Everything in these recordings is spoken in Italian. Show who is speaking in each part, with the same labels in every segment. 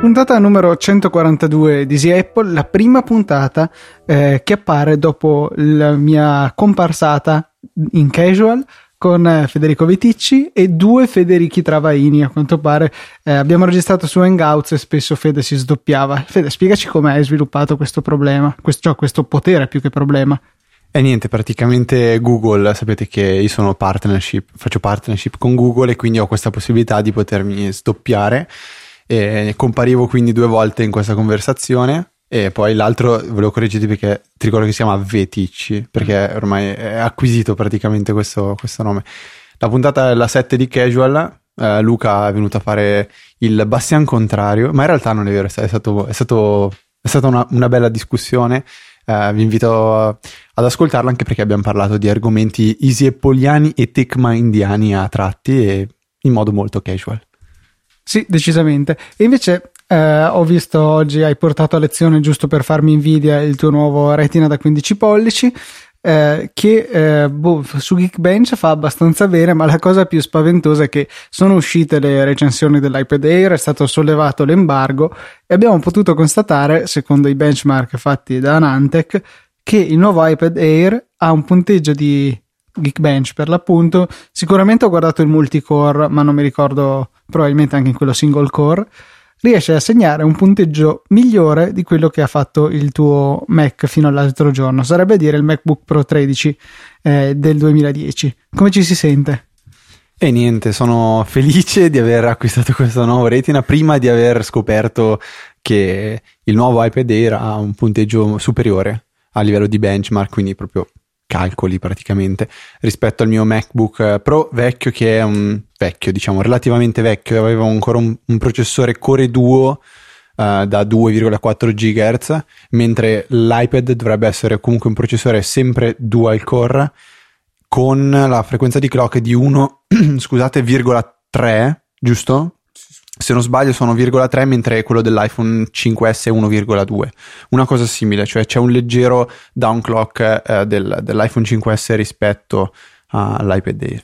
Speaker 1: Puntata numero 142 di Easy Apple, la prima puntata eh, che appare dopo la mia comparsata in casual con eh, Federico Viticci e due Federichi Travaini. A quanto pare eh, abbiamo registrato su Hangouts e spesso Fede si sdoppiava. Fede, spiegaci come hai sviluppato questo problema, questo, cioè questo potere più che problema.
Speaker 2: E niente, praticamente Google, sapete che io sono partnership, faccio partnership con Google e quindi ho questa possibilità di potermi sdoppiare e comparivo quindi due volte in questa conversazione e poi l'altro volevo correggerti perché ti ricordo che si chiama Veticci perché mm. ormai è acquisito praticamente questo, questo nome. La puntata è la 7 di Casual, eh, Luca è venuto a fare il bastian contrario, ma in realtà non è vero, è, stato, è, stato, è stata una, una, bella discussione. Eh, vi invito ad ascoltarla anche perché abbiamo parlato di argomenti easy appoliani e tecma indiani a tratti e in modo molto casual.
Speaker 1: Sì, decisamente. E invece eh, ho visto oggi hai portato a lezione giusto per farmi invidia il tuo nuovo retina da 15 pollici. Eh, che eh, boh, su Geekbench fa abbastanza bene, ma la cosa più spaventosa è che sono uscite le recensioni dell'iPad Air, è stato sollevato l'embargo e abbiamo potuto constatare, secondo i benchmark fatti da Anantec, che il nuovo iPad Air ha un punteggio di Geekbench per l'appunto. Sicuramente ho guardato il multicore, ma non mi ricordo probabilmente anche in quello single core, riesce a segnare un punteggio migliore di quello che ha fatto il tuo Mac fino all'altro giorno, sarebbe dire il MacBook Pro 13 eh, del 2010. Come ci si sente?
Speaker 2: E niente, sono felice di aver acquistato questo nuovo Retina prima di aver scoperto che il nuovo iPad Air ha un punteggio superiore a livello di benchmark, quindi proprio calcoli praticamente rispetto al mio MacBook Pro vecchio che è un vecchio diciamo relativamente vecchio aveva ancora un, un processore Core Duo uh, da 2,4 GHz mentre l'iPad dovrebbe essere comunque un processore sempre dual core con la frequenza di clock di 1 scusate 3 giusto se non sbaglio sono 1,3 mentre quello dell'iPhone 5S è 1,2 una cosa simile cioè c'è un leggero downclock eh, del, dell'iPhone 5S rispetto all'iPad Air.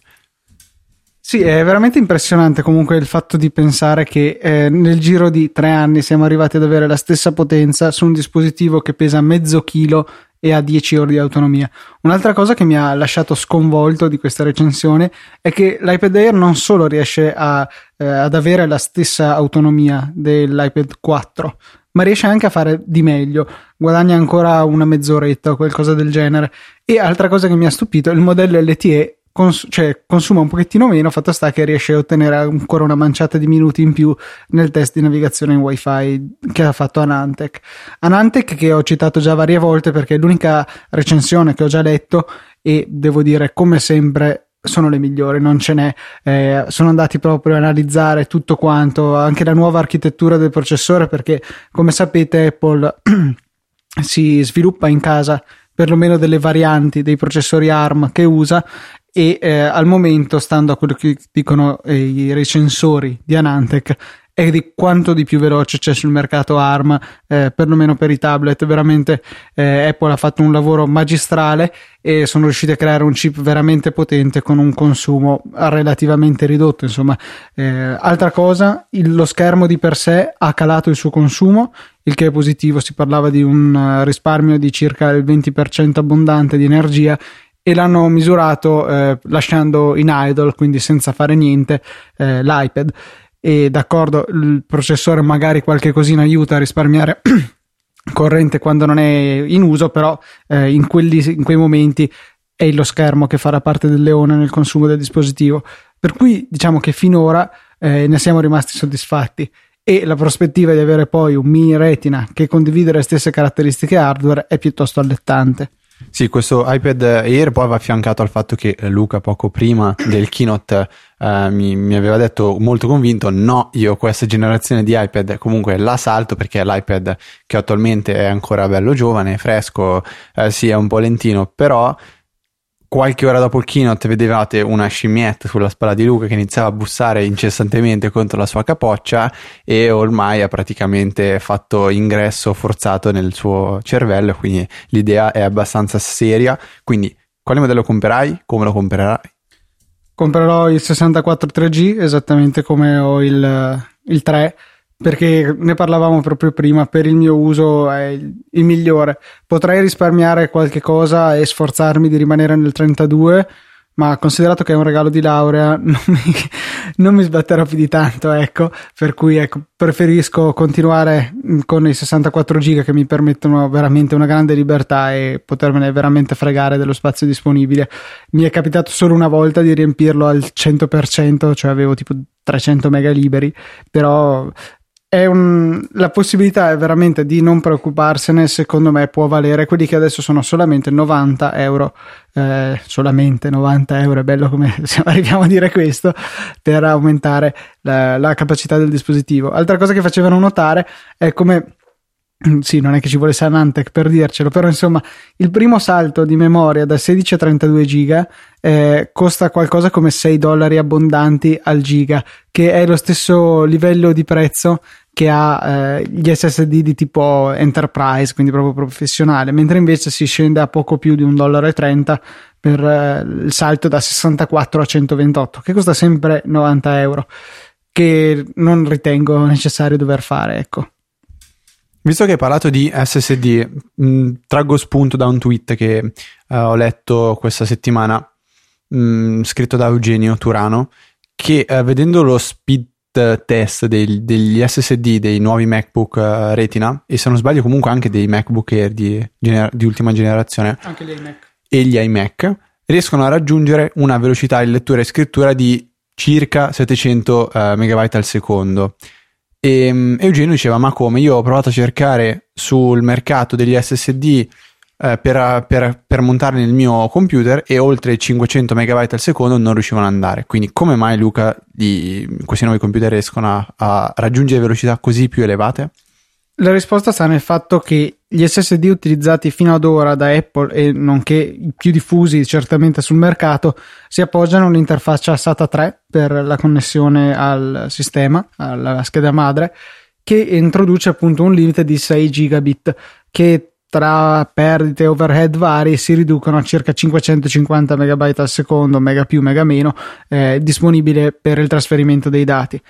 Speaker 1: Sì, è veramente impressionante comunque il fatto di pensare che eh, nel giro di tre anni siamo arrivati ad avere la stessa potenza su un dispositivo che pesa mezzo chilo e ha 10 ore di autonomia. Un'altra cosa che mi ha lasciato sconvolto di questa recensione è che l'iPad Air non solo riesce a, eh, ad avere la stessa autonomia dell'iPad 4, ma riesce anche a fare di meglio, guadagna ancora una mezz'oretta o qualcosa del genere. E altra cosa che mi ha stupito, il modello LTE cons- cioè, consuma un pochettino meno, fatto sta che riesce a ottenere ancora una manciata di minuti in più nel test di navigazione in wifi che ha fatto Anantec. Anantec che ho citato già varie volte perché è l'unica recensione che ho già letto e devo dire come sempre sono le migliori, non ce n'è. Eh, sono andati proprio a analizzare tutto quanto, anche la nuova architettura del processore, perché come sapete Apple si sviluppa in casa perlomeno delle varianti dei processori ARM che usa e eh, al momento, stando a quello che dicono eh, i recensori di Anantec, è di quanto di più veloce c'è sul mercato ARM, eh, perlomeno per i tablet. Veramente eh, Apple ha fatto un lavoro magistrale e sono riusciti a creare un chip veramente potente con un consumo relativamente ridotto. Insomma, eh, altra cosa, il, lo schermo di per sé ha calato il suo consumo, il che è positivo. Si parlava di un uh, risparmio di circa il 20% abbondante di energia e l'hanno misurato eh, lasciando in idle, quindi senza fare niente, eh, l'iPad. E d'accordo, il processore magari qualche cosina aiuta a risparmiare corrente quando non è in uso, però eh, in, quelli, in quei momenti è lo schermo che farà parte del leone nel consumo del dispositivo. Per cui diciamo che finora eh, ne siamo rimasti soddisfatti e la prospettiva di avere poi un mini retina che condivide le stesse caratteristiche hardware è piuttosto allettante.
Speaker 2: Sì, questo iPad Air poi va affiancato al fatto che Luca poco prima del keynote eh, mi, mi, aveva detto molto convinto no, io questa generazione di iPad comunque la salto perché l'iPad che attualmente è ancora bello giovane, fresco, eh, sì è un po' lentino, però qualche ora dopo il keynote vedevate una scimmietta sulla spalla di Luca che iniziava a bussare incessantemente contro la sua capoccia e ormai ha praticamente fatto ingresso forzato nel suo cervello, quindi l'idea è abbastanza seria. Quindi quale modello comprerai? Come lo comprerai?
Speaker 1: Comprerò il 64 3G esattamente come ho il, il 3 perché ne parlavamo proprio prima, per il mio uso è il, migliore. Potrei risparmiare qualche cosa e sforzarmi di rimanere nel 32 ma considerato che è un regalo di laurea non mi, non mi sbatterò più di tanto ecco per cui ecco, preferisco continuare con i 64 giga che mi permettono veramente una grande libertà e potermene veramente fregare dello spazio disponibile mi è capitato solo una volta di riempirlo al 100% cioè avevo tipo 300 mega liberi però un, la possibilità è veramente di non preoccuparsene, secondo me può valere quelli che adesso sono solamente 90 euro, eh, solamente 90 euro, è bello come arriviamo a dire questo, per aumentare la, la capacità del dispositivo. Altra cosa che facevano notare è come sì, non è che ci vuole Symantec per dircelo, però insomma il primo salto di memoria da 16 a 32 giga eh, costa qualcosa come 6 dollari abbondanti al giga, che è lo stesso livello di prezzo che ha eh, gli SSD di tipo enterprise, quindi proprio professionale, mentre invece si scende a poco più di 1,30 dollaro per eh, il salto da 64 a 128, che costa sempre 90 euro, che non ritengo necessario dover fare, ecco.
Speaker 2: Visto che hai parlato di SSD, mh, traggo spunto da un tweet che uh, ho letto questa settimana, mh, scritto da Eugenio Turano, che uh, vedendo lo speed test dei, degli SSD dei nuovi MacBook uh, Retina, e se non sbaglio comunque anche dei MacBook Air di, gener- di ultima generazione,
Speaker 1: anche gli iMac.
Speaker 2: e gli iMac, riescono a raggiungere una velocità di lettura e scrittura di circa 700 MB al secondo e um, Eugenio diceva: Ma come? Io ho provato a cercare sul mercato degli SSD eh, per, per, per, montarli nel mio computer e oltre 500 MB al secondo non riuscivano ad andare. Quindi, come mai, Luca, di, questi nuovi computer riescono a, a raggiungere velocità così più elevate?
Speaker 1: La risposta sta nel fatto che gli SSD utilizzati fino ad ora da Apple e nonché i più diffusi certamente sul mercato si appoggiano all'interfaccia SATA 3 per la connessione al sistema, alla scheda madre, che introduce appunto un limite di 6 gigabit che tra perdite e overhead vari si riducono a circa 550 MB al secondo, mega più, mega meno, eh, disponibile per il trasferimento dei dati.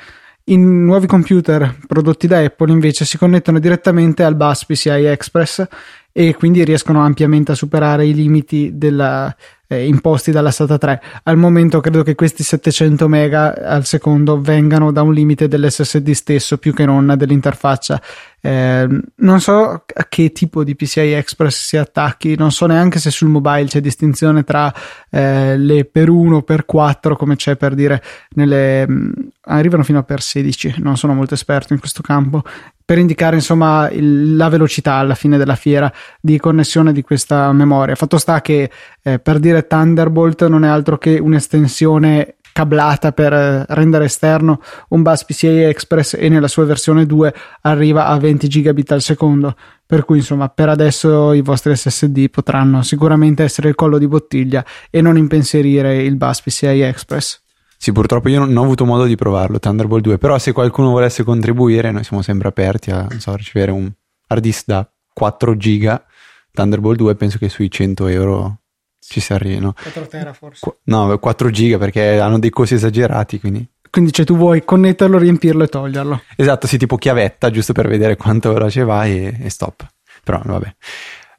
Speaker 1: I nuovi computer prodotti da Apple invece si connettono direttamente al bus PCI Express e quindi riescono ampiamente a superare i limiti della, eh, imposti dalla SATA 3. Al momento credo che questi 700 mega al secondo vengano da un limite dell'SSD stesso più che non dell'interfaccia. Eh, non so a che tipo di PCI Express si attacchi, non so neanche se sul mobile c'è distinzione tra eh, le per 1 per 4 come c'è per dire nelle mh, arrivano fino a per 16, non sono molto esperto in questo campo per indicare insomma il, la velocità alla fine della fiera di connessione di questa memoria. Fatto sta che eh, per dire Thunderbolt non è altro che un'estensione cablata per eh, rendere esterno un bus PCI Express e nella sua versione 2 arriva a 20 gigabit al secondo per cui insomma per adesso i vostri SSD potranno sicuramente essere il collo di bottiglia e non impensierire il bus PCI Express
Speaker 2: sì, purtroppo io non ho avuto modo di provarlo, Thunderbolt 2, però se qualcuno volesse contribuire, noi siamo sempre aperti a so, ricevere un hard disk da 4 giga Thunderbolt 2, penso che sui 100 euro ci si arrivi, no?
Speaker 1: 4 tera forse.
Speaker 2: no, 4 giga perché hanno dei costi esagerati, quindi...
Speaker 1: Quindi cioè tu vuoi connetterlo, riempirlo e toglierlo.
Speaker 2: Esatto, sì, tipo chiavetta, giusto per vedere quanto veloce va e, e stop. Però vabbè.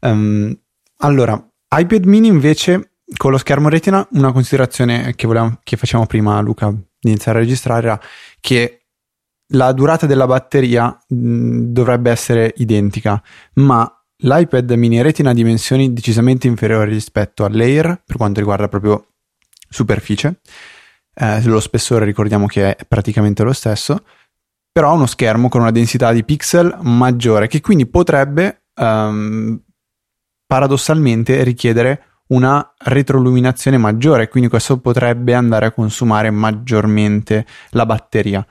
Speaker 2: Um, allora, iPad mini invece con lo schermo retina una considerazione che, volevamo, che facciamo prima Luca di iniziare a registrare era che la durata della batteria mh, dovrebbe essere identica ma l'iPad mini retina ha dimensioni decisamente inferiori rispetto all'Air per quanto riguarda proprio superficie. Eh, lo spessore ricordiamo che è praticamente lo stesso però ha uno schermo con una densità di pixel maggiore che quindi potrebbe um, paradossalmente richiedere una retroluminazione maggiore, quindi questo potrebbe andare a consumare maggiormente la batteria.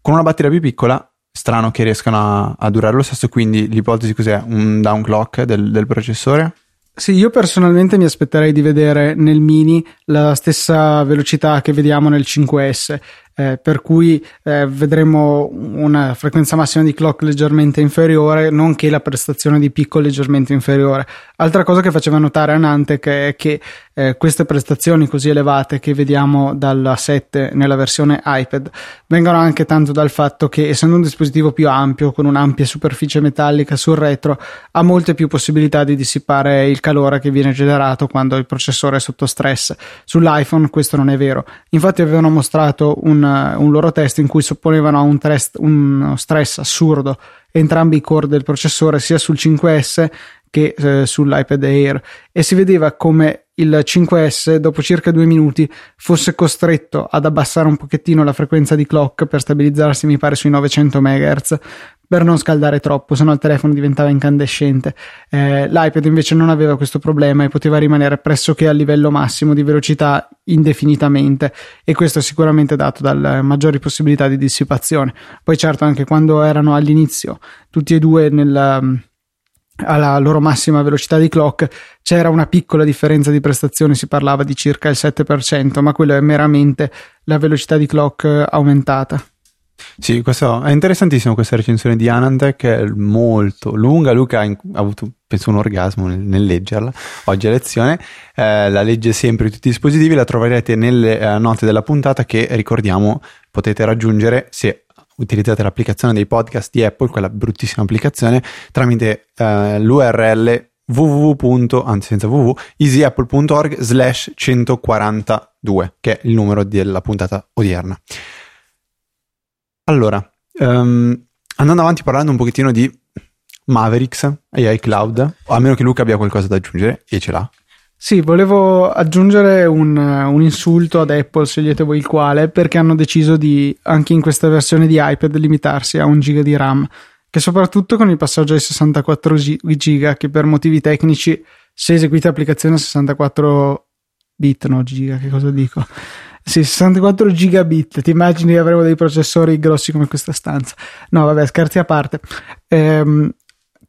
Speaker 2: Con una batteria più piccola, strano che riescano a, a durare lo stesso, quindi l'ipotesi cos'è? Un downclock del, del processore?
Speaker 1: Sì, io personalmente mi aspetterei di vedere nel mini la stessa velocità che vediamo nel 5S. Eh, per cui eh, vedremo una frequenza massima di clock leggermente inferiore, nonché la prestazione di picco leggermente inferiore. Altra cosa che faceva notare Anantec è che eh, queste prestazioni così elevate che vediamo dalla 7 nella versione iPad vengono anche tanto dal fatto che essendo un dispositivo più ampio con un'ampia superficie metallica sul retro ha molte più possibilità di dissipare il calore che viene generato quando il processore è sotto stress. Sull'iPhone questo non è vero. Infatti avevano mostrato un, un loro test in cui sopponevano a un, uno stress assurdo entrambi i core del processore sia sul 5S che eh, sull'iPad Air. E si vedeva come il 5S dopo circa due minuti fosse costretto ad abbassare un pochettino la frequenza di clock per stabilizzarsi mi pare sui 900 MHz per non scaldare troppo, se no il telefono diventava incandescente. Eh, L'iPad invece non aveva questo problema e poteva rimanere pressoché al livello massimo di velocità indefinitamente e questo è sicuramente dato dalle maggiori possibilità di dissipazione. Poi certo anche quando erano all'inizio tutti e due nella alla loro massima velocità di clock c'era una piccola differenza di prestazione, si parlava di circa il 7%, ma quello è meramente la velocità di clock aumentata.
Speaker 2: Sì, questo è interessantissimo questa recensione di Anandek, è molto lunga. Luca ha, avuto, penso, un orgasmo nel, nel leggerla oggi a lezione. Eh, la legge sempre tutti i dispositivi, la troverete nelle eh, note della puntata che ricordiamo potete raggiungere se utilizzate l'applicazione dei podcast di Apple, quella bruttissima applicazione, tramite eh, l'URL www. anzi senza www, easyapple.org slash 142, che è il numero della puntata odierna. Allora, um, andando avanti parlando un pochettino di Mavericks e iCloud, a meno che Luca abbia qualcosa da aggiungere, e ce l'ha.
Speaker 1: Sì, volevo aggiungere un, un, insulto ad Apple, scegliete voi il quale, perché hanno deciso di, anche in questa versione di iPad, limitarsi a un giga di RAM, che soprattutto con il passaggio ai 64 giga, che per motivi tecnici, se eseguite applicazione a 64 bit, no giga, che cosa dico? Sì, 64 gigabit, ti immagini che avremo dei processori grossi come questa stanza? No, vabbè, scherzi a parte. Ehm,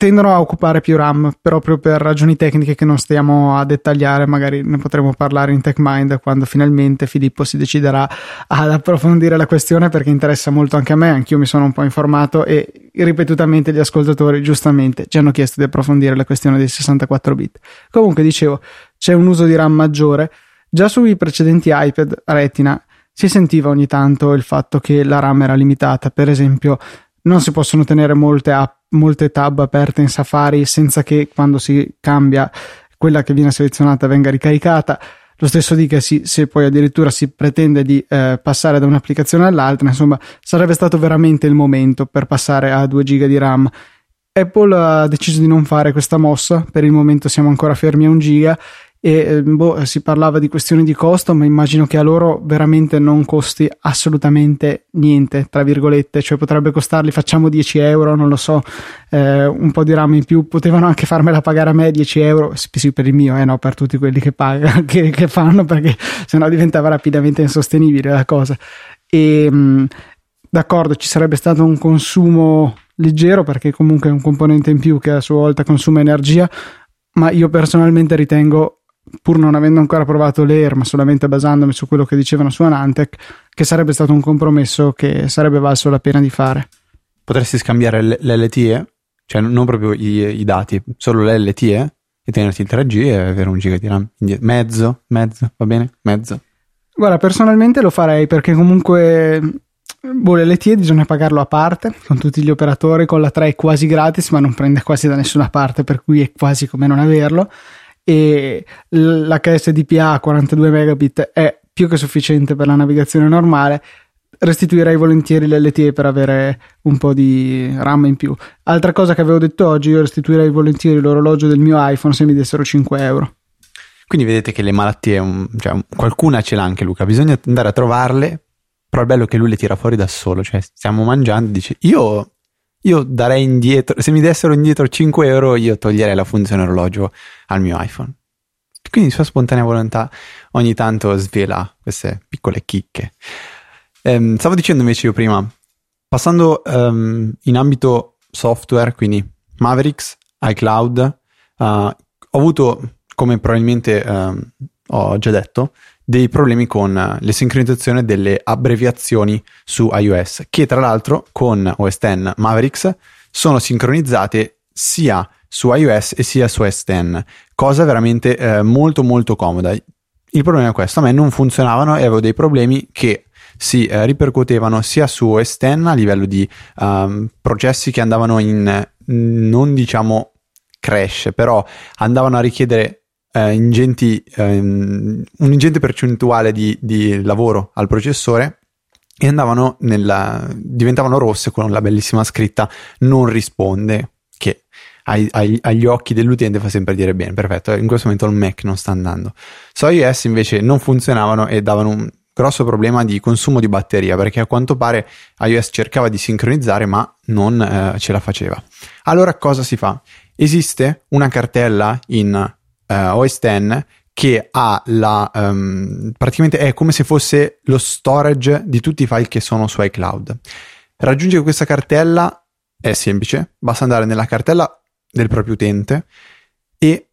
Speaker 1: tendono a occupare più RAM proprio per ragioni tecniche che non stiamo a dettagliare, magari ne potremo parlare in TechMind quando finalmente Filippo si deciderà ad approfondire la questione perché interessa molto anche a me, anch'io mi sono un po' informato e ripetutamente gli ascoltatori giustamente ci hanno chiesto di approfondire la questione dei 64 bit. Comunque dicevo, c'è un uso di RAM maggiore, già sui precedenti iPad Retina si sentiva ogni tanto il fatto che la RAM era limitata, per esempio non si possono tenere molte app molte tab aperte in Safari senza che quando si cambia quella che viene selezionata venga ricaricata. Lo stesso dicasi se poi addirittura si pretende di eh, passare da un'applicazione all'altra, insomma, sarebbe stato veramente il momento per passare a 2 GB di RAM. Apple ha deciso di non fare questa mossa, per il momento siamo ancora fermi a 1 giga e eh, boh, si parlava di questioni di costo, ma immagino che a loro veramente non costi assolutamente niente, tra virgolette, cioè potrebbe costarli, facciamo 10 euro, non lo so, eh, un po' di RAM in più, potevano anche farmela pagare a me 10 euro, sì per il mio, eh no, per tutti quelli che pagano, che, che fanno, perché sennò diventava rapidamente insostenibile la cosa. E mh, d'accordo, ci sarebbe stato un consumo leggero perché comunque è un componente in più che a sua volta consuma energia, ma io personalmente ritengo pur non avendo ancora provato l'Air, ma solamente basandomi su quello che dicevano su Anantec, che sarebbe stato un compromesso che sarebbe valso la pena di fare.
Speaker 2: Potresti scambiare l'LTE, cioè non proprio i, i dati, solo l'LTE e tenerti il 3G e avere un giga di RAM. Mezzo, mezzo, va bene? Mezzo.
Speaker 1: Guarda, personalmente lo farei perché comunque boh, l'LTE bisogna pagarlo a parte con tutti gli operatori, con la 3 è quasi gratis, ma non prende quasi da nessuna parte, per cui è quasi come non averlo e l'HSDPA a 42 megabit è più che sufficiente per la navigazione normale restituirei volentieri l'LTE per avere un po' di RAM in più. Altra cosa che avevo detto oggi, io restituirei volentieri l'orologio del mio iPhone se mi dessero 5 euro.
Speaker 2: Quindi vedete che le malattie, cioè, qualcuna ce l'ha anche Luca, bisogna andare a trovarle, però è bello che lui le tira fuori da solo, cioè stiamo mangiando dice io io darei indietro, se mi dessero indietro 5 euro, io toglierei la funzione orologio al mio iPhone. Quindi di sua spontanea volontà ogni tanto svela queste piccole chicche. Ehm, stavo dicendo invece io prima, passando um, in ambito software, quindi Mavericks, iCloud, uh, ho avuto, come probabilmente um, ho già detto, dei problemi con le sincronizzazioni delle abbreviazioni su iOS, che tra l'altro con OS X Mavericks sono sincronizzate sia su iOS e sia su OS X, cosa veramente eh, molto molto comoda. Il problema è questo, a me non funzionavano e avevo dei problemi che si eh, ripercuotevano sia su OS X a livello di um, processi che andavano in non diciamo crash, però andavano a richiedere eh, ingenti, ehm, un'ingente percentuale di, di, lavoro al processore e andavano nella, diventavano rosse con la bellissima scritta non risponde, che ai, ai, agli occhi dell'utente fa sempre dire bene, perfetto, in questo momento il Mac non sta andando. Su iOS invece non funzionavano e davano un grosso problema di consumo di batteria perché a quanto pare iOS cercava di sincronizzare ma non eh, ce la faceva. Allora cosa si fa? Esiste una cartella in OS X che ha la um, praticamente è come se fosse lo storage di tutti i file che sono su iCloud. Raggiungere questa cartella è semplice, basta andare nella cartella del proprio utente e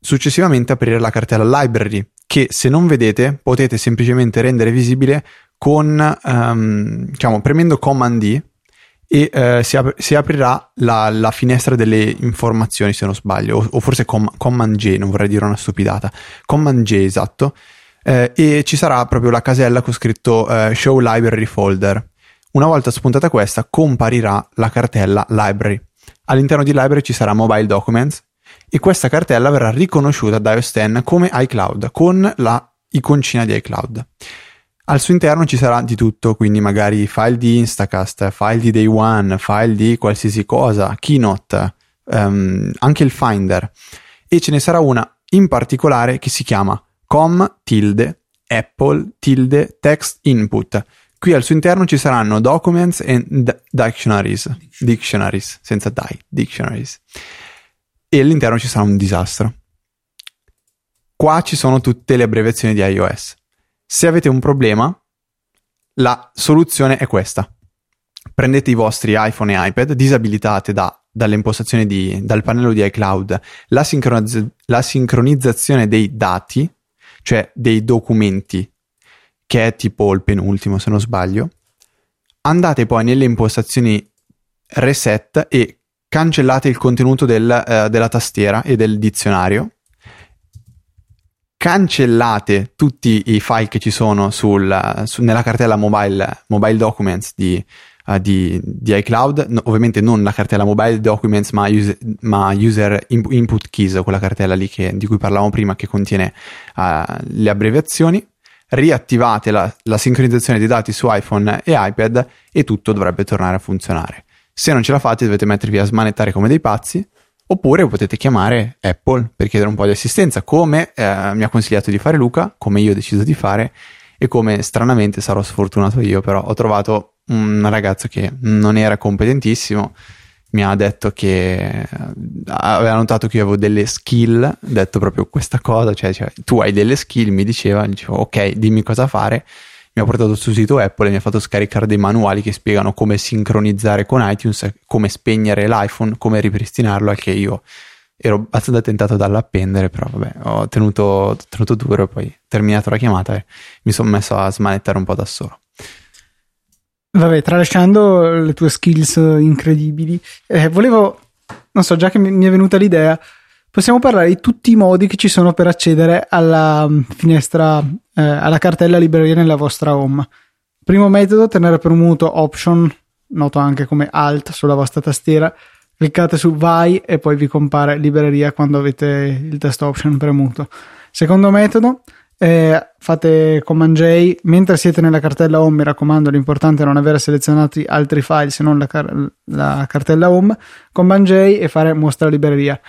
Speaker 2: successivamente aprire la cartella library che se non vedete potete semplicemente rendere visibile con um, diciamo premendo command D e eh, si, ap- si, aprirà la, la, finestra delle informazioni se non sbaglio o, o forse com- command J non vorrei dire una stupidata. Command J esatto. Eh, e ci sarà proprio la casella con scritto eh, show library folder. Una volta spuntata questa comparirà la cartella library. All'interno di library ci sarà mobile documents e questa cartella verrà riconosciuta da iOS 10 come iCloud con la iconcina di iCloud al suo interno ci sarà di tutto, quindi magari file di Instacast, file di Day One, file di qualsiasi cosa, Keynote, um, anche il Finder. E ce ne sarà una in particolare che si chiama com tilde apple tilde text input. Qui al suo interno ci saranno documents e d- dictionaries, dictionaries, senza die, dictionaries. E all'interno ci sarà un disastro. Qua ci sono tutte le abbreviazioni di iOS se avete un problema, la soluzione è questa. Prendete i vostri iPhone e iPad, disabilitate da, di, dal pannello di iCloud la, sincronizz- la sincronizzazione dei dati, cioè dei documenti, che è tipo il penultimo se non sbaglio. Andate poi nelle impostazioni reset e cancellate il contenuto del, uh, della tastiera e del dizionario cancellate tutti i file che ci sono sul, su, nella cartella mobile, mobile documents di, uh, di, di iCloud, no, ovviamente non la cartella mobile documents ma, use, ma user input keys, quella cartella lì che, di cui parlavamo prima che contiene uh, le abbreviazioni, riattivate la, la sincronizzazione dei dati su iPhone e iPad e tutto dovrebbe tornare a funzionare. Se non ce la fate dovete mettervi a smanettare come dei pazzi Oppure potete chiamare Apple per chiedere un po' di assistenza, come eh, mi ha consigliato di fare Luca, come io ho deciso di fare e come stranamente sarò sfortunato io, però ho trovato un ragazzo che non era competentissimo, mi ha detto che eh, aveva notato che io avevo delle skill, detto proprio questa cosa, cioè, cioè tu hai delle skill, mi diceva, dicevo ok, dimmi cosa fare mi ha portato sul sito Apple e mi ha fatto scaricare dei manuali che spiegano come sincronizzare con iTunes, come spegnere l'iPhone, come ripristinarlo, al che io ero abbastanza tentato dall'appendere, però vabbè, ho tenuto, tenuto duro e poi terminato la chiamata e mi sono messo a smanettare un po' da solo.
Speaker 1: Vabbè, tralasciando le tue skills incredibili, eh, volevo, non so, già che mi è venuta l'idea, possiamo parlare di tutti i modi che ci sono per accedere alla mm, finestra, eh, alla cartella libreria nella vostra home. Primo metodo, tenere premuto Option, noto anche come Alt sulla vostra tastiera, cliccate su Vai e poi vi compare libreria quando avete il testo Option premuto. Secondo metodo, eh, fate Command J mentre siete nella cartella Home. Mi raccomando, l'importante è non avere selezionati altri file se non la, car- la cartella Home. Command J e fare mostra libreria.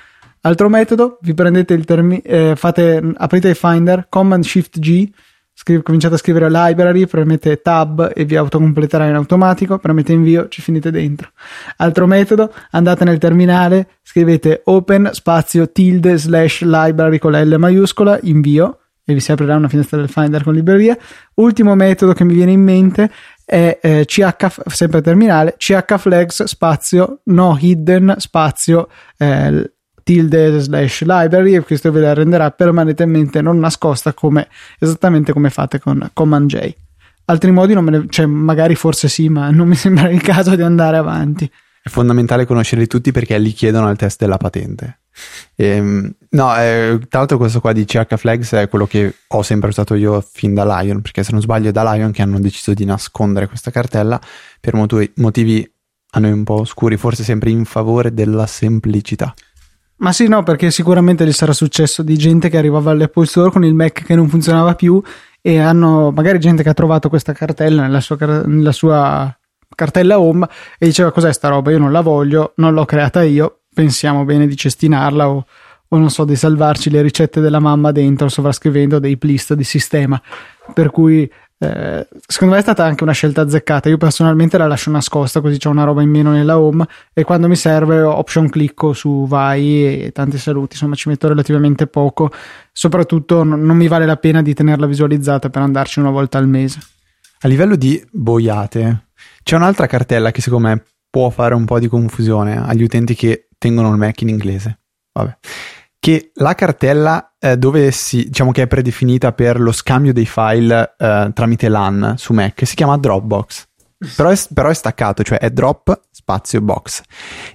Speaker 1: Altro metodo, vi prendete il termine, eh, fate, aprite il Finder, Command Shift G, scrive, cominciate a scrivere library, premete tab e vi autocompleterà in automatico, premete invio, ci finite dentro. Altro metodo, andate nel terminale, scrivete open spazio tilde slash library con la L maiuscola, invio e vi si aprirà una finestra del Finder con libreria. Ultimo metodo che mi viene in mente è eh, ch, sempre terminale, chflags spazio no hidden spazio eh, tilde slash library e questo ve la renderà permanentemente non nascosta come esattamente come fate con Command J. Altri modi non me ne, cioè magari forse sì, ma non mi sembra il caso di andare avanti.
Speaker 2: È fondamentale conoscerli tutti perché li chiedono al test della patente. Ehm, no, eh, tra l'altro questo qua di CH Flags è quello che ho sempre usato io fin da Lion, perché se non sbaglio è da Lion che hanno deciso di nascondere questa cartella per motivi a noi un po' oscuri, forse sempre in favore della semplicità.
Speaker 1: Ma sì, no, perché sicuramente gli sarà successo di gente che arrivava all'Apple Store con il Mac che non funzionava più e hanno magari gente che ha trovato questa cartella nella sua, nella sua cartella home e diceva cos'è sta roba, io non la voglio, non l'ho creata io, pensiamo bene di cestinarla o, o non so, di salvarci le ricette della mamma dentro sovrascrivendo dei plist di sistema. Per cui eh, secondo me è stata anche una scelta azzeccata. Io personalmente la lascio nascosta così c'è una roba in meno nella home e quando mi serve option clicco su vai e tanti saluti. Insomma, ci metto relativamente poco. Soprattutto non, non mi vale la pena di tenerla visualizzata per andarci una volta al mese.
Speaker 2: A livello di boiate, c'è un'altra cartella che secondo me può fare un po' di confusione agli utenti che tengono il Mac in inglese. Vabbè. Che la cartella eh, dove si, diciamo che è predefinita per lo scambio dei file eh, tramite LAN su Mac si chiama Dropbox. Però è, però è, staccato, cioè è drop spazio box.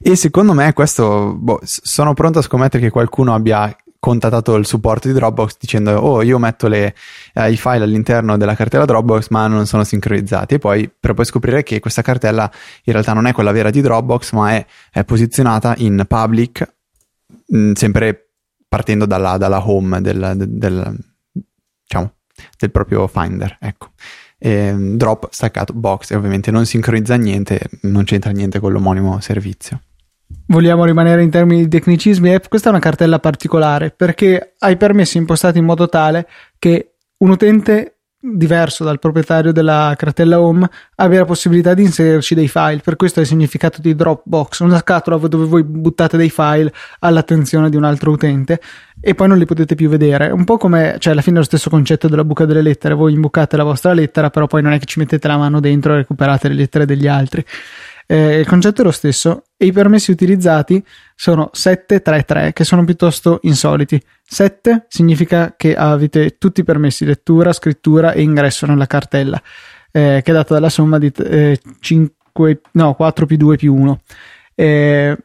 Speaker 2: E secondo me questo, boh, sono pronto a scommettere che qualcuno abbia contattato il supporto di Dropbox dicendo oh io metto le, eh, i file all'interno della cartella Dropbox ma non sono sincronizzati e poi per poi scoprire che questa cartella in realtà non è quella vera di Dropbox ma è, è posizionata in public mh, sempre partendo dalla, dalla home del, del, del, diciamo, del proprio Finder ecco. E, drop staccato box e ovviamente non sincronizza niente non c'entra niente con l'omonimo servizio.
Speaker 1: Vogliamo rimanere in termini di tecnicismi, eh, questa è una cartella particolare perché ha i permessi impostati in modo tale che un utente diverso dal proprietario della cartella home abbia la possibilità di inserirci dei file. Per questo è il significato di Dropbox una scatola dove voi buttate dei file all'attenzione di un altro utente e poi non li potete più vedere. Un po' come cioè alla fine è lo stesso concetto della buca delle lettere. Voi imbucate la vostra lettera però poi non è che ci mettete la mano dentro e recuperate le lettere degli altri eh, il concetto è lo stesso e i permessi utilizzati sono 733 che sono piuttosto insoliti. 7 significa che avete tutti i permessi lettura, scrittura e ingresso nella cartella eh, che è data dalla somma di eh, 5, no, 4 più 2 più 1. Eh,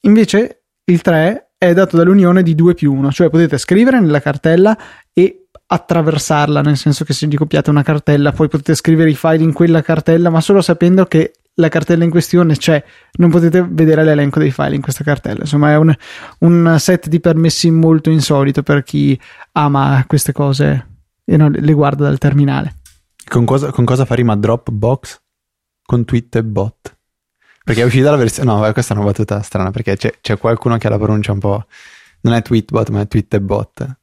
Speaker 1: invece il 3 è dato dall'unione di 2 più 1, cioè potete scrivere nella cartella e attraversarla, nel senso che se vi copiate una cartella poi potete scrivere i file in quella cartella, ma solo sapendo che la cartella in questione c'è, non potete vedere l'elenco dei file in questa cartella. Insomma, è un, un set di permessi molto insolito per chi ama queste cose e non le guarda dal terminale.
Speaker 2: Con cosa, con cosa fa rima Dropbox? Con tweet e bot. Perché è uscita la versione. No, questa è una battuta strana perché c'è, c'è qualcuno che ha la pronuncia un po'. Non è tweetbot, ma è tweet e bot.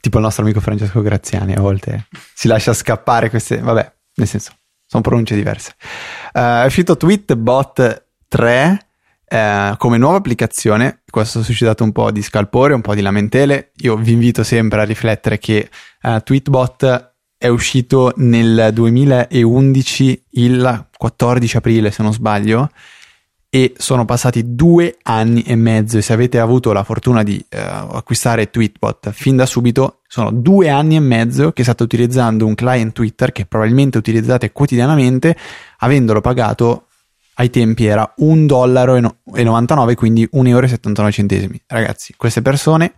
Speaker 2: Tipo il nostro amico Francesco Graziani a volte si lascia scappare queste. Vabbè, nel senso, sono pronunce diverse. Uh, è uscito Tweetbot 3 uh, come nuova applicazione. Questo ha suscitato un po' di scalpore, un po' di lamentele. Io vi invito sempre a riflettere che uh, Tweetbot è uscito nel 2011, il 14 aprile se non sbaglio, e sono passati due anni e mezzo e se avete avuto la fortuna di uh, acquistare Tweetbot fin da subito sono due anni e mezzo che state utilizzando un client Twitter che probabilmente utilizzate quotidianamente avendolo pagato ai tempi era 1,99 dollaro quindi 1,79 euro ragazzi queste persone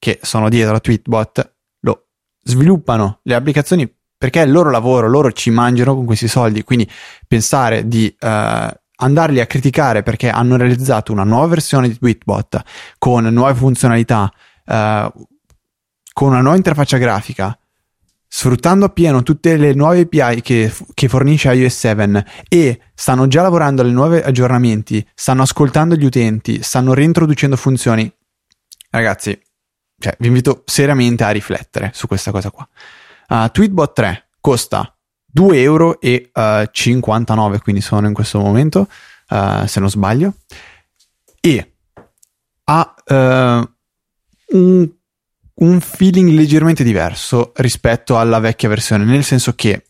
Speaker 2: che sono dietro a Tweetbot lo sviluppano le applicazioni perché è il loro lavoro loro ci mangiano con questi soldi. Quindi pensare di uh, andarli a criticare perché hanno realizzato una nuova versione di Tweetbot con nuove funzionalità, eh, con una nuova interfaccia grafica, sfruttando appieno tutte le nuove API che, che, fornisce iOS 7 e stanno già lavorando ai nuovi aggiornamenti, stanno ascoltando gli utenti, stanno reintroducendo funzioni. Ragazzi, cioè, vi invito seriamente a riflettere su questa cosa qua. Uh, Tweetbot 3 costa 2,59 euro, e, uh, quindi sono in questo momento, uh, se non sbaglio, e ha uh, un, un, feeling leggermente diverso rispetto alla vecchia versione, nel senso che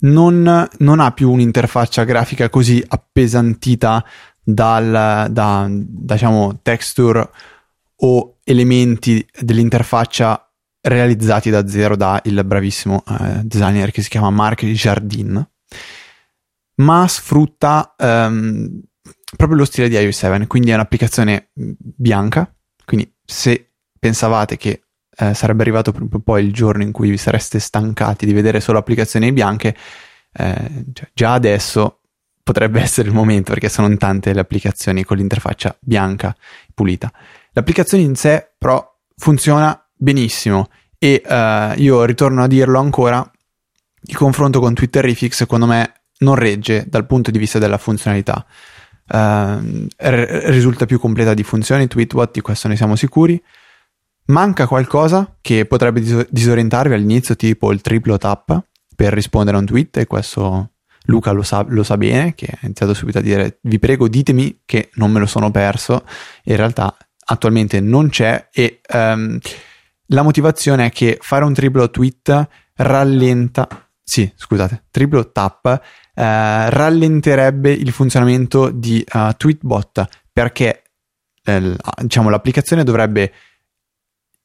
Speaker 2: non, non ha più un'interfaccia grafica così appesantita dal, da, diciamo, texture o elementi dell'interfaccia realizzati da zero da il bravissimo eh, designer che si chiama Marc Jardin, ma sfrutta ehm, proprio lo stile di iOS 7, quindi è un'applicazione bianca, quindi se pensavate che eh, sarebbe arrivato proprio poi il giorno in cui vi sareste stancati di vedere solo applicazioni bianche, eh, cioè già adesso potrebbe essere il momento perché sono tante le applicazioni con l'interfaccia bianca pulita. L'applicazione in sé però funziona benissimo e uh, io ritorno a dirlo ancora, il confronto con Twitterific secondo me non regge dal punto di vista della funzionalità. Uh, r- risulta più completa di funzioni Tweetbot, di questo ne siamo sicuri. Manca qualcosa che potrebbe dis- disorientarvi all'inizio, tipo il triplo tap per rispondere a un tweet, e questo Luca lo sa, lo sa bene, che ha iniziato subito a dire vi prego ditemi che non me lo sono perso. In realtà attualmente non c'è e um, la motivazione è che fare un triplo tweet rallenta, sì, scusate, triplo tap eh, rallenterebbe il funzionamento di uh, Tweetbot perché eh, diciamo, l'applicazione dovrebbe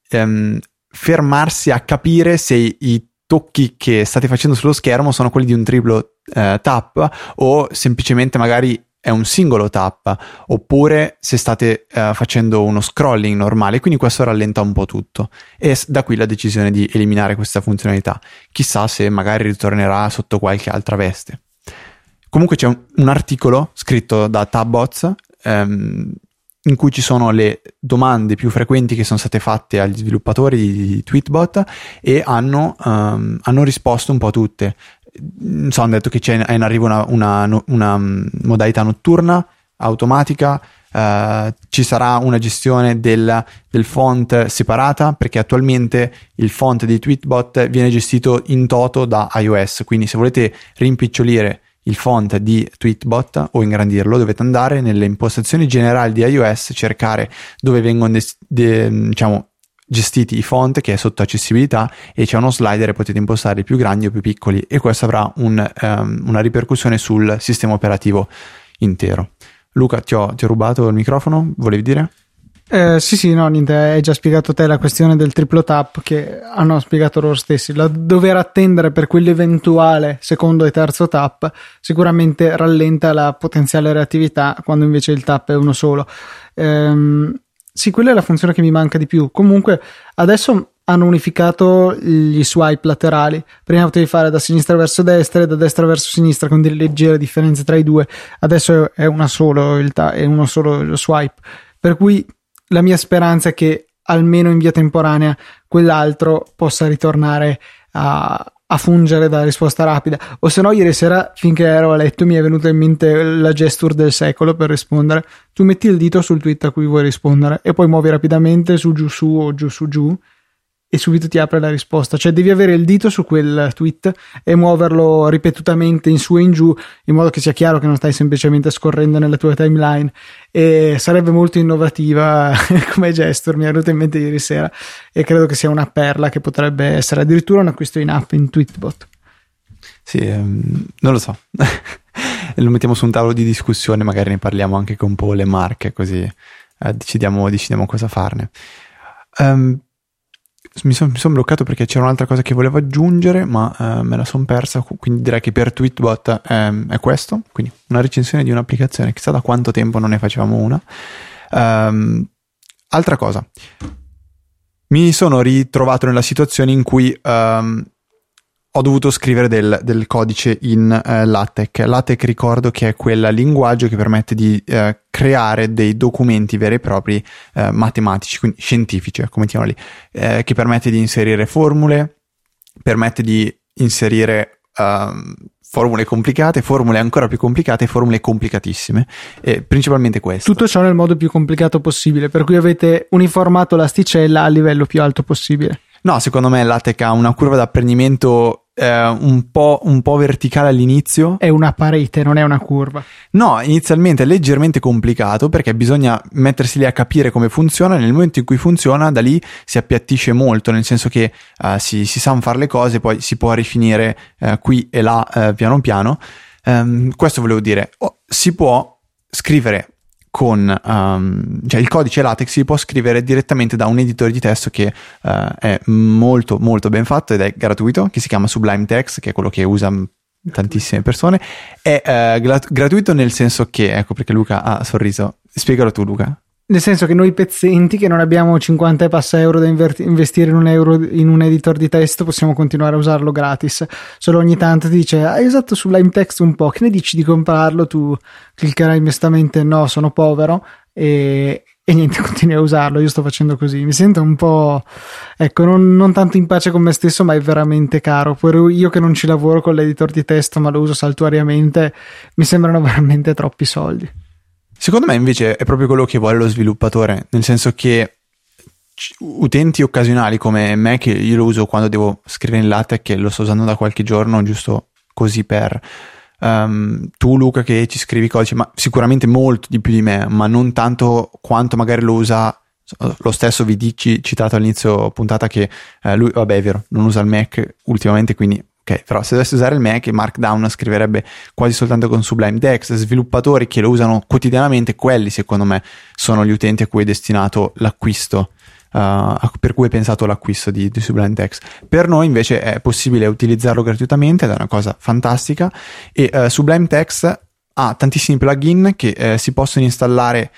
Speaker 2: ehm, fermarsi a capire se i tocchi che state facendo sullo schermo sono quelli di un triplo eh, tap o semplicemente magari è un singolo tap, oppure se state uh, facendo uno scrolling normale, quindi questo rallenta un po' tutto. E da qui la decisione di eliminare questa funzionalità. Chissà se magari ritornerà sotto qualche altra veste. Comunque c'è un, un articolo scritto da Tabbots um, in cui ci sono le domande più frequenti che sono state fatte agli sviluppatori di Tweetbot e hanno, um, hanno risposto un po' tutte so, hanno detto che c'è in arrivo una, una, una mm, modalità notturna automatica. Uh, ci sarà una gestione del, del, font separata perché attualmente il font di Tweetbot viene gestito in toto da iOS quindi se volete rimpicciolire il font di Tweetbot o ingrandirlo dovete andare nelle impostazioni generali di iOS cercare dove vengono de- de- diciamo gestiti i font che è sotto accessibilità e c'è uno slider e potete impostare più grandi o più piccoli e questo avrà un, um, una ripercussione sul sistema operativo intero. Luca, ti ho, ti ho rubato il microfono, volevi dire?
Speaker 1: Eh, sì, sì, no, niente, hai già spiegato te la questione del triplo tap che hanno spiegato loro stessi. La dover attendere per quell'eventuale secondo e terzo tap sicuramente rallenta la potenziale reattività quando invece il tap è uno solo. Ehm, sì, quella è la funzione che mi manca di più. Comunque, adesso hanno unificato gli swipe laterali. Prima potevi fare da sinistra verso destra e da destra verso sinistra con delle leggere differenze tra i due. Adesso è, una solo è uno solo lo swipe. Per cui la mia speranza è che almeno in via temporanea quell'altro possa ritornare a, a fungere da risposta rapida. O se no, ieri sera, finché ero a letto, mi è venuta in mente la gesture del secolo per rispondere. Tu metti il dito sul tweet a cui vuoi rispondere e poi muovi rapidamente su giù su o giù su giù e subito ti apre la risposta. Cioè devi avere il dito su quel tweet e muoverlo ripetutamente in su e in giù in modo che sia chiaro che non stai semplicemente scorrendo nella tua timeline. E sarebbe molto innovativa come gesture, mi è venuta in mente ieri sera e credo che sia una perla che potrebbe essere addirittura un acquisto in app in Tweetbot.
Speaker 2: Sì, um, non lo so. lo mettiamo su un tavolo di discussione, magari ne parliamo anche con po' le marche, così eh, decidiamo, decidiamo cosa farne. Um, mi sono son bloccato perché c'era un'altra cosa che volevo aggiungere, ma eh, me la sono persa. Quindi direi che per Tweetbot eh, è questo. Quindi una recensione di un'applicazione. Chissà da quanto tempo non ne facevamo una. Um, altra cosa. Mi sono ritrovato nella situazione in cui um, ho dovuto scrivere del, del codice in eh, LaTeX. LaTeX ricordo che è quel linguaggio che permette di eh, creare dei documenti veri e propri eh, matematici, quindi scientifici, eh, come chiamano lì, eh, che permette di inserire formule, permette di inserire uh, formule complicate, formule ancora più complicate, formule complicatissime, e principalmente questo.
Speaker 1: Tutto ciò nel modo più complicato possibile, per cui avete uniformato l'asticella a livello più alto possibile.
Speaker 2: No, secondo me LaTeX ha una curva d'apprendimento eh, un, po', un, po', verticale all'inizio.
Speaker 1: È una parete, non è una curva.
Speaker 2: No, inizialmente è leggermente complicato perché bisogna mettersi lì a capire come funziona. Nel momento in cui funziona, da lì si appiattisce molto, nel senso che uh, si, si sa fare le cose, poi si può rifinire uh, qui e là uh, piano piano. Um, questo volevo dire. Oh, si può scrivere con um, cioè il codice LaTeX si può scrivere direttamente da un editore di testo che uh, è molto molto ben fatto ed è gratuito, che si chiama Sublime Text, che è quello che usa tantissime persone. È uh, grat- gratuito nel senso che, ecco perché Luca ha sorriso. Spiegalo tu, Luca.
Speaker 1: Nel senso che noi pezzenti che non abbiamo 50 e passa euro da inver- investire in un, euro in un editor di testo possiamo continuare a usarlo gratis. Solo ogni tanto ti dice hai usato su Lime Text un po', che ne dici di comprarlo? Tu cliccherai immediatamente no, sono povero e, e niente, continui a usarlo. Io sto facendo così. Mi sento un po', ecco, non, non, tanto in pace con me stesso, ma è veramente caro. Pure io che non ci lavoro con l'editor di testo, ma lo uso saltuariamente, mi sembrano veramente troppi soldi.
Speaker 2: Secondo me invece è proprio quello che vuole lo sviluppatore, nel senso che utenti occasionali come me che io lo uso quando devo scrivere in LaTeX e lo sto usando da qualche giorno giusto così per um, tu Luca che ci scrivi codice ma sicuramente molto di più di me ma non tanto quanto magari lo usa lo stesso dici citato all'inizio puntata che eh, lui vabbè è vero non usa il Mac ultimamente quindi Ok, però se dovessi usare il Mac, Markdown scriverebbe quasi soltanto con Sublime Text. Sviluppatori che lo usano quotidianamente, quelli secondo me sono gli utenti a cui è destinato l'acquisto. Uh, per cui è pensato l'acquisto di, di, Sublime Text. Per noi invece è possibile utilizzarlo gratuitamente ed è una cosa fantastica. E uh, Sublime Text ha tantissimi plugin che uh, si possono installare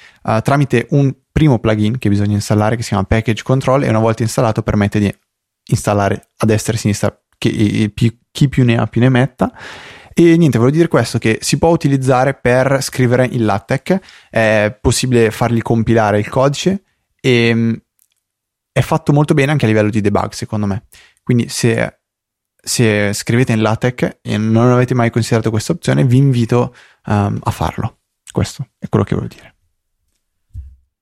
Speaker 2: tramite un primo plugin che bisogna installare che si chiama Package Control e una volta installato permette di installare a destra e a sinistra che più, chi più ne ha più ne metta. E niente, volevo dire questo che si può utilizzare per scrivere in LaTeX, è possibile fargli compilare il codice e mm, è fatto molto bene anche a livello di debug, secondo me. Quindi se, se scrivete in LaTeX e non avete mai considerato questa opzione, vi invito um, a farlo. Questo è quello che volevo dire.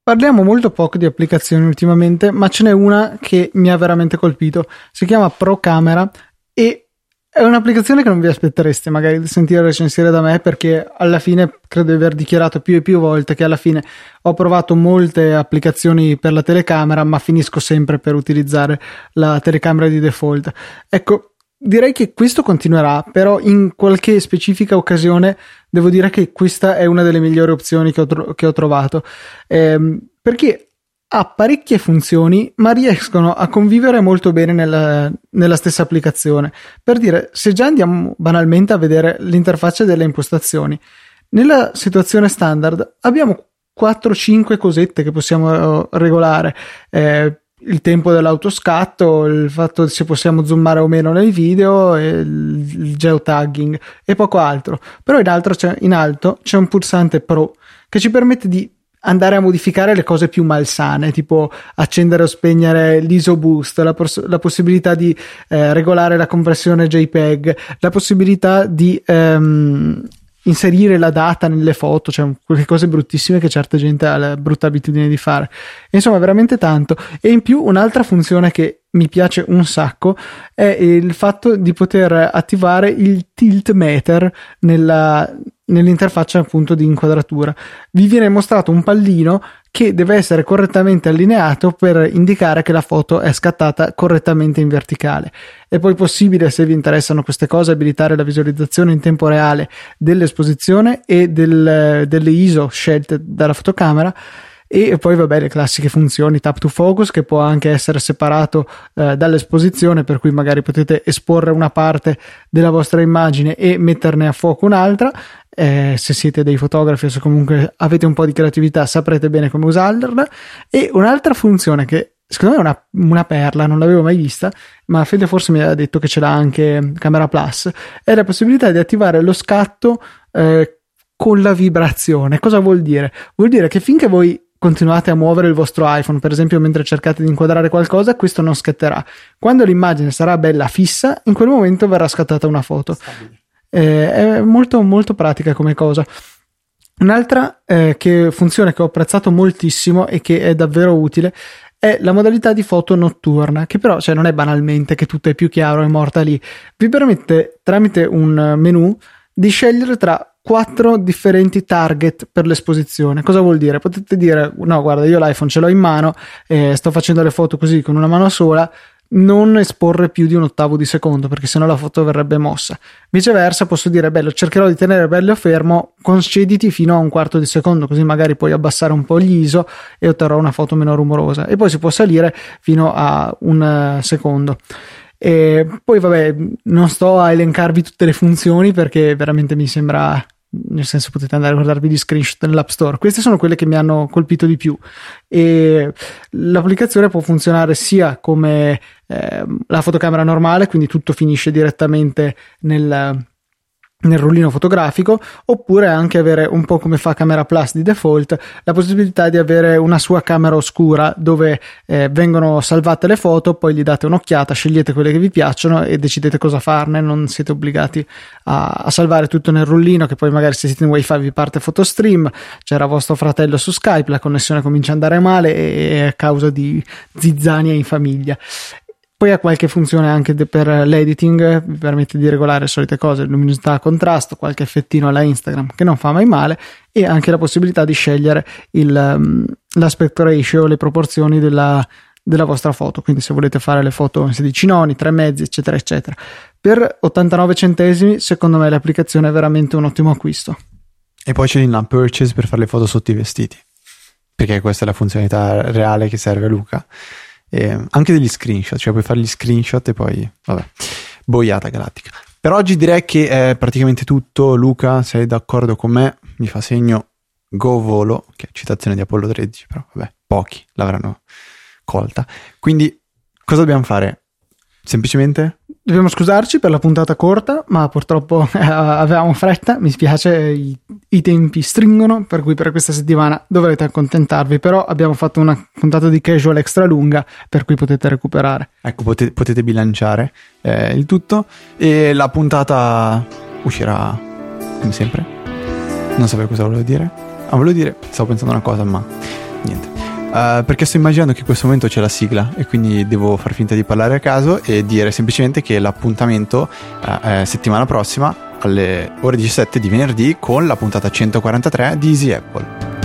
Speaker 1: Parliamo molto poco di applicazioni ultimamente, ma ce n'è una che mi ha veramente colpito. Si chiama Pro Camera e è un'applicazione che non vi aspettereste magari di sentire recensire da me perché alla fine credo di aver dichiarato più e più volte che alla fine ho provato molte applicazioni per la telecamera ma finisco sempre per utilizzare la telecamera di default. Ecco, direi che questo continuerà, però in qualche specifica occasione devo dire che questa è una delle migliori opzioni che ho, tro- che ho trovato. Ehm, perché ha parecchie funzioni, ma riescono a convivere molto bene nella, nella, stessa applicazione. Per dire, se già andiamo banalmente a vedere l'interfaccia delle impostazioni, nella situazione standard abbiamo 4-5 cosette che possiamo eh, regolare. Eh, il tempo dell'autoscatto, il fatto se possiamo zoomare o meno nei video, il geotagging e poco altro. Però in, altro in alto c'è un pulsante Pro che ci permette di andare a modificare le cose più malsane, tipo accendere o spegnere l'ISO boost, la, pos- la possibilità di eh, regolare la compressione JPEG, la possibilità di ehm, inserire la data nelle foto, cioè quelle cose bruttissime che certa gente ha la brutta abitudine di fare. Insomma, veramente tanto. E in più un'altra funzione che mi piace un sacco è il fatto di poter attivare il tilt meter nella, nell'interfaccia appunto di inquadratura. Vi viene mostrato un pallino che deve essere correttamente allineato per indicare che la foto è scattata correttamente in verticale. È poi possibile, se vi interessano queste cose, abilitare la visualizzazione in tempo reale dell'esposizione e del, delle ISO scelte dalla fotocamera e poi vabbè le classiche funzioni tap to focus che può anche essere separato eh, dall'esposizione per cui magari potete esporre una parte della vostra immagine e metterne a fuoco un'altra eh, se siete dei fotografi o se comunque avete un po' di creatività saprete bene come usarla e un'altra funzione che secondo me è una, una, perla, non l'avevo mai vista, ma Fede forse mi ha detto che ce l'ha anche Camera Plus, è la possibilità di attivare lo scatto eh, con la vibrazione. Cosa vuol dire? Vuol dire che finché voi continuate a muovere il vostro iPhone, per esempio mentre cercate di inquadrare qualcosa, questo non scatterà. Quando l'immagine sarà bella fissa, in quel momento verrà scattata una foto. Eh, è molto molto pratica come cosa. Un'altra eh, che funzione che ho apprezzato moltissimo e che è davvero utile è la modalità di foto notturna, che però cioè, non è banalmente che tutto è più chiaro e morta lì. Vi permette tramite un menu di scegliere tra quattro differenti target per l'esposizione. Cosa vuol dire? Potete dire: No, guarda, io l'iPhone ce l'ho in mano, eh, sto facendo le foto così con una mano sola. Non esporre più di un ottavo di secondo perché sennò la foto verrebbe mossa. Viceversa posso dire bello cercherò di tenere bello fermo, concediti fino a un quarto di secondo così magari puoi abbassare un po' gli ISO e otterrò una foto meno rumorosa e poi si può salire fino a un eh, secondo. E poi vabbè, non sto a elencarvi tutte le funzioni perché veramente mi sembra nel senso potete andare a guardarvi gli screenshot nell'app store. Queste sono quelle che mi hanno colpito di più e l'applicazione può funzionare sia come eh, la fotocamera normale, quindi tutto finisce direttamente nel nel rullino fotografico oppure anche avere un po' come fa Camera Plus di default la possibilità di avere una sua camera oscura dove eh, vengono salvate le foto poi gli date un'occhiata scegliete quelle che vi piacciono e decidete cosa farne. Non siete obbligati a, a salvare tutto nel rullino che poi magari se siete in wifi vi parte photostream c'era vostro fratello su Skype la connessione comincia ad andare male e, e a causa di zizzania in famiglia poi ha qualche funzione anche per l'editing, vi permette di regolare le solite cose, luminosità, contrasto, qualche effettino alla Instagram che non fa mai male e anche la possibilità di scegliere il, um, l'aspect ratio, le proporzioni della, della vostra foto. Quindi se volete fare le foto in 16 noni, 3 mezzi, eccetera, eccetera. Per 89 centesimi, secondo me l'applicazione è veramente un ottimo acquisto.
Speaker 2: E poi c'è l'in-app purchase per fare le foto sotto i vestiti. Perché questa è la funzionalità reale che serve a Luca e anche degli screenshot, cioè puoi fare gli screenshot e poi, vabbè, boiata galattica. Per oggi direi che è praticamente tutto. Luca, sei d'accordo con me? Mi fa segno Go Volo, che è citazione di Apollo 13, però vabbè, pochi l'avranno colta. Quindi cosa dobbiamo fare? Semplicemente
Speaker 1: Dobbiamo scusarci per la puntata corta, ma purtroppo eh, avevamo fretta, mi spiace, i, i, tempi stringono, per cui per questa settimana dovrete accontentarvi, però abbiamo fatto una puntata di casual extra lunga, per cui potete recuperare.
Speaker 2: Ecco, potete, potete bilanciare eh, il tutto e la puntata uscirà come sempre. Non sapevo cosa volevo dire. Ah, volevo dire, stavo pensando una cosa, ma niente. Uh, perché sto immaginando che in questo momento c'è la sigla e quindi devo far finta di parlare a caso e dire semplicemente che l'appuntamento uh, è settimana prossima alle ore 17 di venerdì con la puntata 143 di Easy Apple.